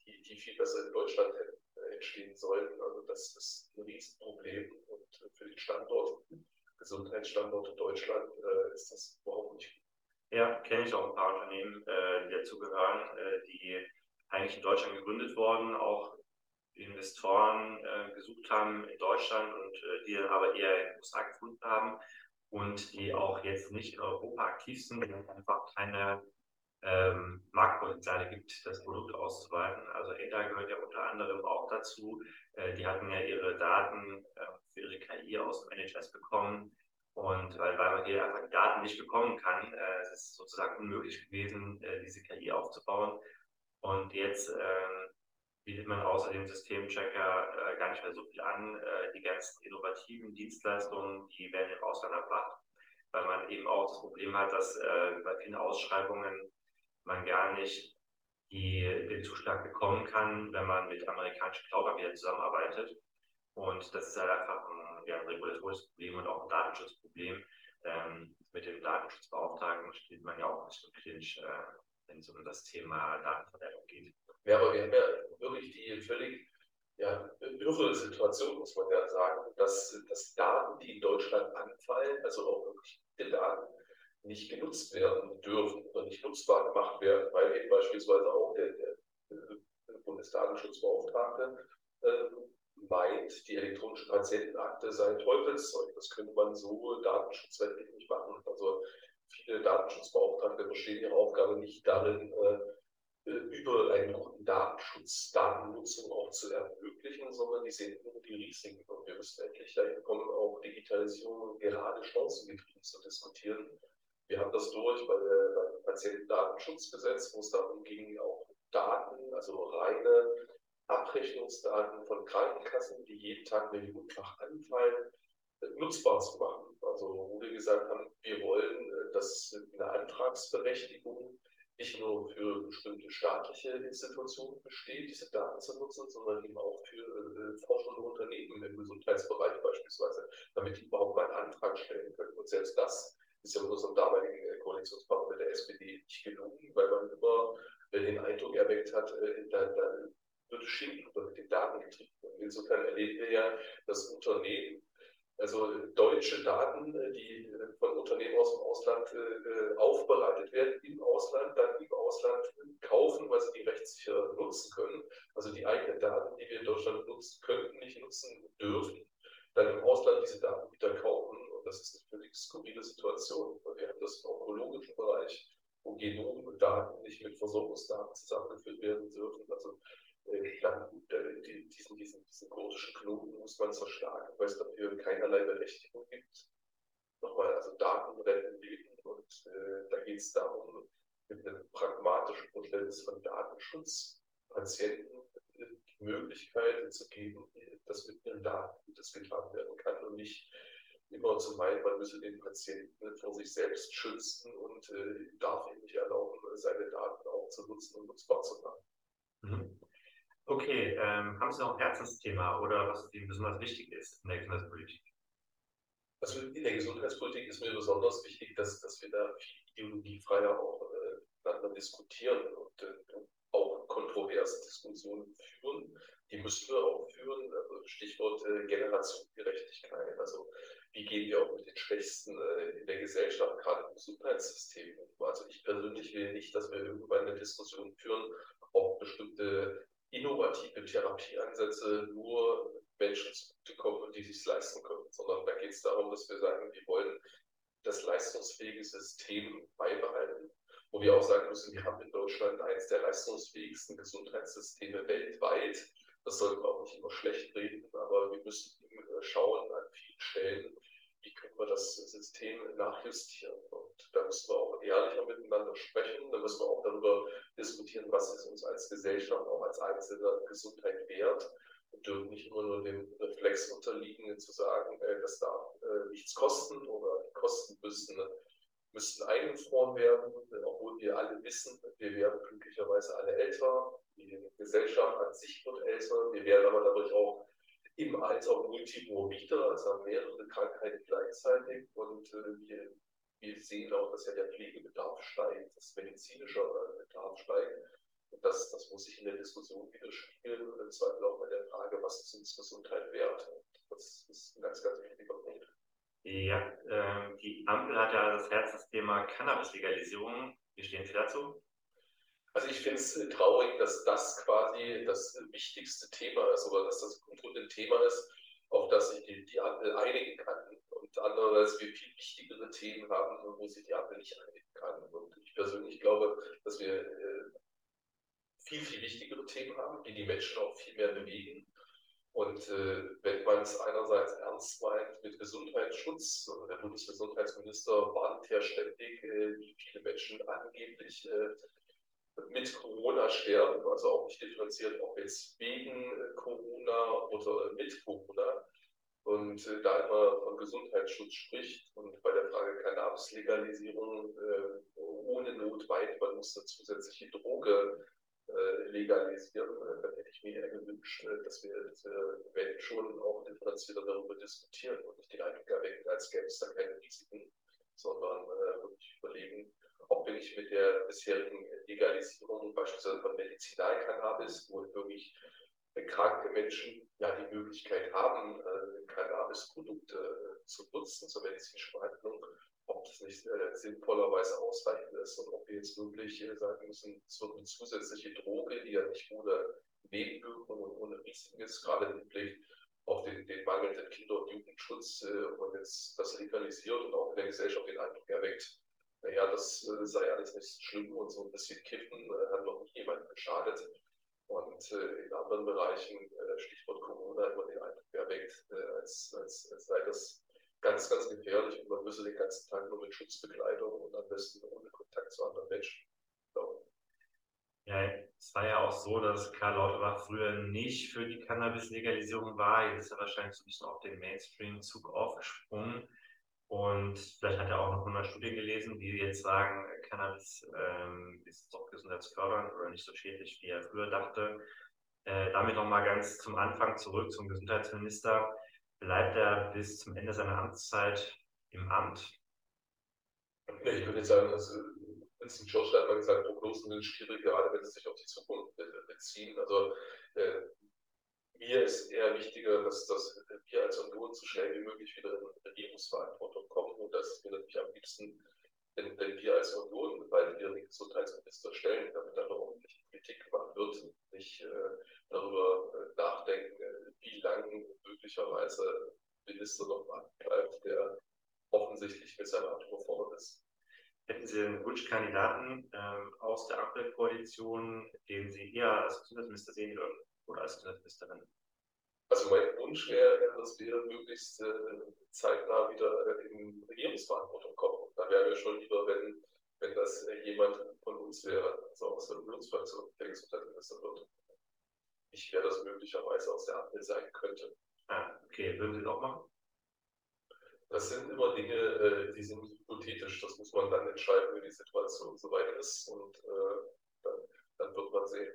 die, die viel besser in Deutschland äh, entstehen sollen. Also das ist ein Riesenproblem und für den Standort, Gesundheitsstandort Deutschland äh, ist das überhaupt nicht gut. Ja, kenne ich auch ein paar Unternehmen, äh, die dazu gehören, äh, die eigentlich in Deutschland gegründet wurden, auch Investoren äh, gesucht haben in Deutschland und äh, die aber eher in den USA gefunden haben und die auch jetzt nicht in Europa aktiv sind, die einfach keine ähm, Marktpotenziale gibt, das Produkt auszuweiten. Also ADA gehört ja unter anderem auch dazu. Äh, die hatten ja ihre Daten äh, für ihre KI aus dem NHS bekommen. Und weil, weil man hier einfach die Daten nicht bekommen kann, äh, es ist sozusagen unmöglich gewesen, äh, diese KI aufzubauen. Und jetzt äh, bietet man außer dem Systemchecker äh, gar nicht mehr so viel an. Äh, die ganzen innovativen Dienstleistungen, die werden im Ausland erbracht, weil man eben auch das Problem hat, dass äh, bei vielen Ausschreibungen man gar nicht die, den Zuschlag bekommen kann, wenn man mit amerikanischen Cloud-Anbietern zusammenarbeitet. Und das ist halt einfach ein, ja, ein regulatorisches Problem und auch ein Datenschutzproblem. Ähm, mit dem Datenschutzbeauftragten steht man ja auch nicht so kritisch, äh, wenn es um das Thema Datenverwertung geht. Ja, aber wir haben ja wirklich die völlig ja, irre Situation, muss man ja sagen, dass, dass Daten, die in Deutschland anfallen, also auch wirklich viele Daten, nicht genutzt werden dürfen oder nicht nutzbar gemacht werden, weil eben beispielsweise auch der, der, der Bundesdatenschutzbeauftragte äh, meint, die elektronische Patientenakte sei Teufelszeug. Das könnte man so datenschutzrechtlich nicht machen. Also viele Datenschutzbeauftragte verstehen ihre Aufgabe nicht darin, äh, über einen guten Datenschutz Datennutzung auch zu ermöglichen, sondern die sehen nur die Risiken. Und wir müssen endlich dahin kommen, auch Digitalisierung gerade chancengetrieben zu diskutieren. Wir haben das durch bei der, beim Patientendatenschutzgesetz, wo es darum ging, auch Daten, also reine Abrechnungsdaten von Krankenkassen, die jeden Tag millionenfach anfallen, nutzbar zu machen. Also wo wir gesagt haben, wir wollen, äh, dass eine Antragsberechtigung nicht nur für bestimmte staatliche Institutionen besteht, diese Daten zu nutzen, sondern eben auch für äh, forschende Unternehmen im Gesundheitsbereich beispielsweise, damit die überhaupt mal einen Antrag stellen können. Und selbst das ist ja unserem damaligen äh, Koalitionspartner der SPD nicht gelungen, weil man immer äh, den Eindruck erweckt hat, äh, da, da wird Schindluder mit den Daten getrieben. Und insofern erleben wir ja, dass Unternehmen, also deutsche Daten, die von Unternehmen aus dem Ausland äh, aufbereitet werden, im Ausland, dann im Ausland kaufen, weil sie die rechtssicher nutzen können. Also die eigenen Daten, die wir in Deutschland nutzen könnten, nicht nutzen dürfen, dann im Ausland diese Daten wieder kaufen. Und das ist eine völlig skurrile Situation. Wir haben das im onkologischen Bereich, wo Genomdaten nicht mit Versorgungsdaten zusammengeführt werden dürfen. Also äh, dann äh, diesen, diesen, diesen gotischen Knoten muss man zerschlagen, weil es dafür keinerlei Berechtigung gibt. Nochmal, also Daten retten Leben und äh, da geht es darum, mit einem pragmatischen Verständnis von Datenschutz Patienten die Möglichkeit zu geben, dass mit ihren Daten das getan werden kann und nicht immer zu meinen, man müsse den Patienten vor sich selbst schützen und äh, darf ihm nicht erlauben, seine Daten auch zu nutzen und nutzbar zu machen. Mhm. Okay, ähm, haben Sie noch ein Herzensthema oder was Ihnen besonders wichtig ist in der Gesundheitspolitik? Also in der Gesundheitspolitik ist mir besonders wichtig, dass, dass wir da viel ideologiefreier auch äh, miteinander diskutieren und äh, auch kontroverse Diskussionen führen. Die müssen wir auch führen. Also Stichwort äh, Generationengerechtigkeit. Also wie gehen wir auch mit den Schwächsten äh, in der Gesellschaft, gerade im Gesundheitssystem. Also ich persönlich will nicht, dass wir irgendwann eine Diskussion führen, ob bestimmte innovative Therapieansätze nur Menschen zugutekommen, die sich leisten können, sondern da geht es darum, dass wir sagen, wir wollen das leistungsfähige System beibehalten, wo wir auch sagen müssen, wir haben in Deutschland eines der leistungsfähigsten Gesundheitssysteme weltweit. Das sollten wir auch nicht immer schlecht reden, aber wir müssen schauen an vielen Stellen, wie können wir das System nachjustieren. Und da müssen wir auch ehrlicher miteinander sprechen. Da müssen wir auch darüber diskutieren, was ist uns als Gesellschaft, auch als Einzelne Gesundheit wert. Und dürfen nicht immer nur dem Reflex unterliegen, zu sagen, äh, das darf äh, nichts kosten oder die Kosten müssen, müssten eingefroren werden, obwohl wir alle wissen, wir werden glücklicherweise alle älter. Die Gesellschaft an sich wird älter. Wir werden aber dadurch auch im Alter multimorbide, also haben mehrere Krankheiten gleichzeitig. Und äh, wir, wir sehen auch, dass ja der Pflegebedarf steigt, das medizinische Bedarf steigt. Und das, das muss sich in der Diskussion widerspiegeln und im Zweifel auch bei der Frage, was ist uns Gesundheit wert? Das ist ein ganz, ganz wichtiger Punkt. Ja, äh, die Ampel hat ja das Herzensthema Cannabis-Legalisierung. Wie stehen Sie dazu? Also ich finde es traurig, dass das quasi das wichtigste Thema ist oder dass das ein Thema ist, auf das sich die, die Ampel einigen kann. Und andererseits wir viel wichtigere Themen haben, wo sich die Ampel nicht einigen kann. Und ich persönlich glaube, dass wir äh, viel, viel wichtigere Themen haben, die die Menschen auch viel mehr bewegen. Und äh, wenn man es einerseits ernst meint mit Gesundheitsschutz, der Bundesgesundheitsminister warnt ja ständig, äh, wie viele Menschen angeblich äh, mit Corona sterben, also auch nicht differenziert, ob jetzt wegen äh, Corona oder mit Corona. Und äh, da immer von Gesundheitsschutz spricht und bei der Frage Cannabis-Legalisierung äh, ohne Not weit, man muss eine zusätzliche Droge äh, legalisieren, äh, dann hätte ich mir eher gewünscht, äh, dass wir, dass wir wenn schon auch differenzierter darüber diskutieren und nicht die Eindruck erwecken, als gäbe es da keine Risiken. Sondern äh, wirklich überlegen, ob wir nicht mit der bisherigen Legalisierung beispielsweise von Medizinalcannabis, wo wirklich kranke Menschen ja die Möglichkeit haben, äh, Cannabisprodukte äh, zu nutzen zur medizinischen Behandlung, ob das nicht äh, sinnvollerweise ausreichend ist und ob wir jetzt wirklich äh, sagen müssen, wird eine zusätzliche Droge, die ja nicht ohne Nebenwirkungen und ohne Risiken ist, gerade im Hinblick auf den, den mangelnden Kinder- und Jugendschutz äh, und jetzt das legalisiert und auch in der Gesellschaft den Eindruck erweckt, naja, das äh, sei alles nicht so schlimm und so ein bisschen Kiffen äh, hat noch nie jemandem geschadet. Und äh, in anderen Bereichen, äh, Stichwort Corona, immer den Eindruck erweckt, äh, als, als, als sei das ganz, ganz gefährlich und man müsse den ganzen Tag nur mit Schutzbekleidung und am besten ohne Kontakt zu anderen Menschen. Ja, es war ja auch so, dass Karl Lauterbach früher nicht für die Cannabis-Legalisierung war. Jetzt ist er wahrscheinlich so ein bisschen auf den Mainstream-Zug aufgesprungen. Und vielleicht hat er auch noch 100 Studien gelesen, die jetzt sagen, Cannabis ähm, ist doch gesundheitsfördernd oder nicht so schädlich, wie er früher dachte. Äh, damit nochmal ganz zum Anfang zurück zum Gesundheitsminister. Bleibt er bis zum Ende seiner Amtszeit im Amt? Ich würde sagen, dass Winston Churchill hat mal gesagt, Prognosen sind schwierig, gerade wenn sie sich auf die Zukunft beziehen. Also äh, mir ist eher wichtiger, dass, dass wir als Union so schnell wie möglich wieder in Regierungsverantwortung kommen. Und das ist mir natürlich am liebsten, wenn, wenn wir als Union bald wieder den Gesundheitsminister stellen, damit dann noch ordentlich Politik gemacht wird, nicht äh, darüber äh, nachdenken, äh, wie lange möglicherweise Minister noch bleibt, der offensichtlich mit seiner Amt überfordert ist. Hätten Wunschkandidaten ähm, aus der Ampelkoalition, den Sie eher als Gesundheitsminister sehen würden? oder als Gesundheitsministerin? Also mein Wunsch wäre, dass wir möglichst äh, zeitnah wieder in Regierungsverantwortung kommen. Da wäre mir schon lieber, wenn, wenn das äh, jemand von uns wäre, also aus der Unionsfraktion, der Gesundheitsminister wird. Ich wäre das möglicherweise aus der Ampel sein könnte. Ah, okay. Würden Sie das auch machen? Das sind immer Dinge, äh, die sind hypothetisch. Das muss man dann entscheiden, wenn die Situation soweit ist. Und äh, dann, dann wird man sehen.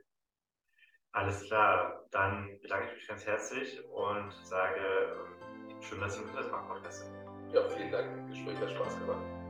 Alles klar, dann bedanke ich mich ganz herzlich und sage, ähm, schön, dass Sie mit das Podcast sind. Ja, vielen Dank. Das Gespräch hat Spaß gemacht.